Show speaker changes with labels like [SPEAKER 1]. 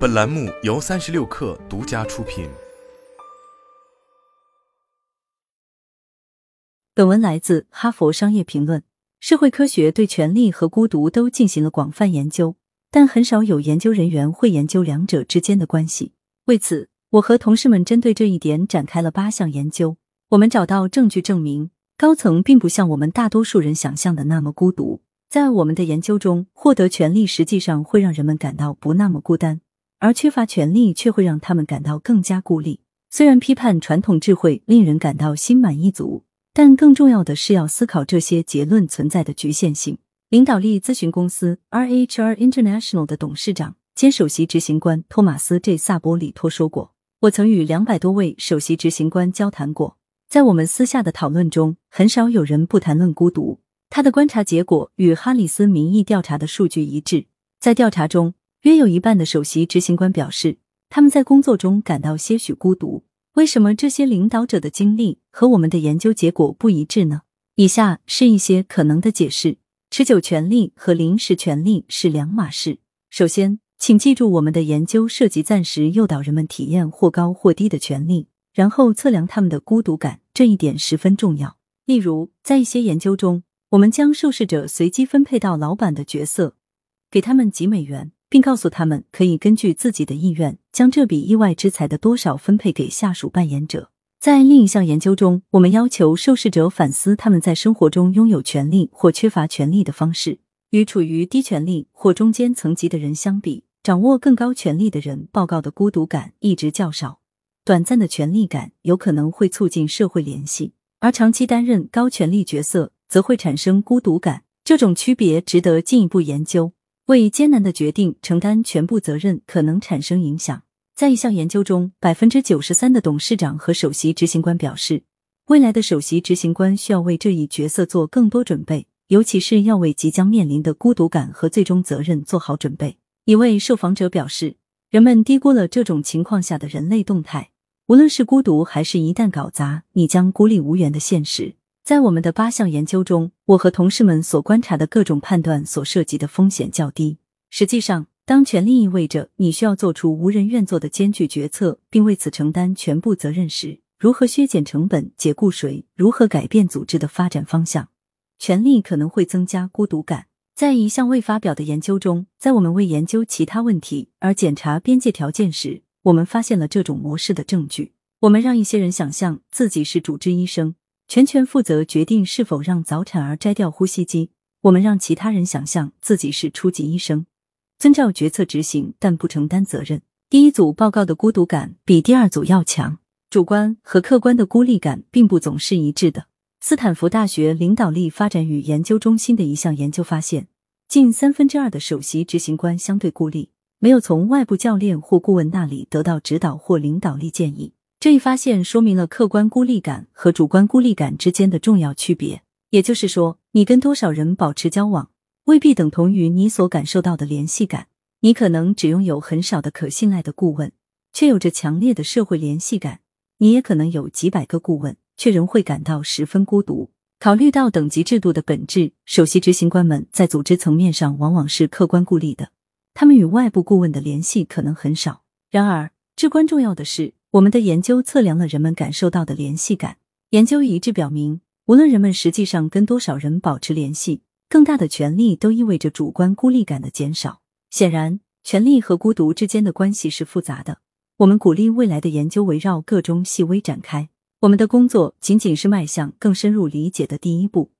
[SPEAKER 1] 本栏目由三十六氪独家出品。
[SPEAKER 2] 本文来自《哈佛商业评论》。社会科学对权力和孤独都进行了广泛研究，但很少有研究人员会研究两者之间的关系。为此，我和同事们针对这一点展开了八项研究。我们找到证据证明，高层并不像我们大多数人想象的那么孤独。在我们的研究中，获得权力实际上会让人们感到不那么孤单。而缺乏权力却会让他们感到更加孤立。虽然批判传统智慧令人感到心满意足，但更重要的是要思考这些结论存在的局限性。领导力咨询公司 RHR International 的董事长兼首席执行官托马斯 ·J· 萨波里托说过：“我曾与两百多位首席执行官交谈过，在我们私下的讨论中，很少有人不谈论孤独。”他的观察结果与哈里斯民意调查的数据一致，在调查中。约有一半的首席执行官表示，他们在工作中感到些许孤独。为什么这些领导者的经历和我们的研究结果不一致呢？以下是一些可能的解释：持久权力和临时权力是两码事。首先，请记住，我们的研究涉及暂时诱导人们体验或高或低的权利，然后测量他们的孤独感，这一点十分重要。例如，在一些研究中，我们将受试者随机分配到老板的角色，给他们几美元。并告诉他们，可以根据自己的意愿，将这笔意外之财的多少分配给下属扮演者。在另一项研究中，我们要求受试者反思他们在生活中拥有权利或缺乏权利的方式。与处于低权力或中间层级的人相比，掌握更高权力的人报告的孤独感一直较少。短暂的权力感有可能会促进社会联系，而长期担任高权力角色则会产生孤独感。这种区别值得进一步研究。为艰难的决定承担全部责任可能产生影响。在一项研究中，百分之九十三的董事长和首席执行官表示，未来的首席执行官需要为这一角色做更多准备，尤其是要为即将面临的孤独感和最终责任做好准备。一位受访者表示，人们低估了这种情况下的人类动态，无论是孤独还是一旦搞砸，你将孤立无援的现实。在我们的八项研究中，我和同事们所观察的各种判断所涉及的风险较低。实际上，当权力意味着你需要做出无人愿做的艰巨决策，并为此承担全部责任时，如何削减成本、解雇谁、如何改变组织的发展方向，权力可能会增加孤独感。在一项未发表的研究中，在我们为研究其他问题而检查边界条件时，我们发现了这种模式的证据。我们让一些人想象自己是主治医生。全权负责决定是否让早产儿摘掉呼吸机。我们让其他人想象自己是初级医生，遵照决策执行，但不承担责任。第一组报告的孤独感比第二组要强。主观和客观的孤立感并不总是一致的。斯坦福大学领导力发展与研究中心的一项研究发现，近三分之二的首席执行官相对孤立，没有从外部教练或顾问那里得到指导或领导力建议。这一发现说明了客观孤立感和主观孤立感之间的重要区别。也就是说，你跟多少人保持交往，未必等同于你所感受到的联系感。你可能只拥有很少的可信赖的顾问，却有着强烈的社会联系感；你也可能有几百个顾问，却仍会感到十分孤独。考虑到等级制度的本质，首席执行官们在组织层面上往往是客观孤立的，他们与外部顾问的联系可能很少。然而，至关重要的是。我们的研究测量了人们感受到的联系感。研究一致表明，无论人们实际上跟多少人保持联系，更大的权力都意味着主观孤立感的减少。显然，权力和孤独之间的关系是复杂的。我们鼓励未来的研究围绕各中细微展开。我们的工作仅仅是迈向更深入理解的第一步。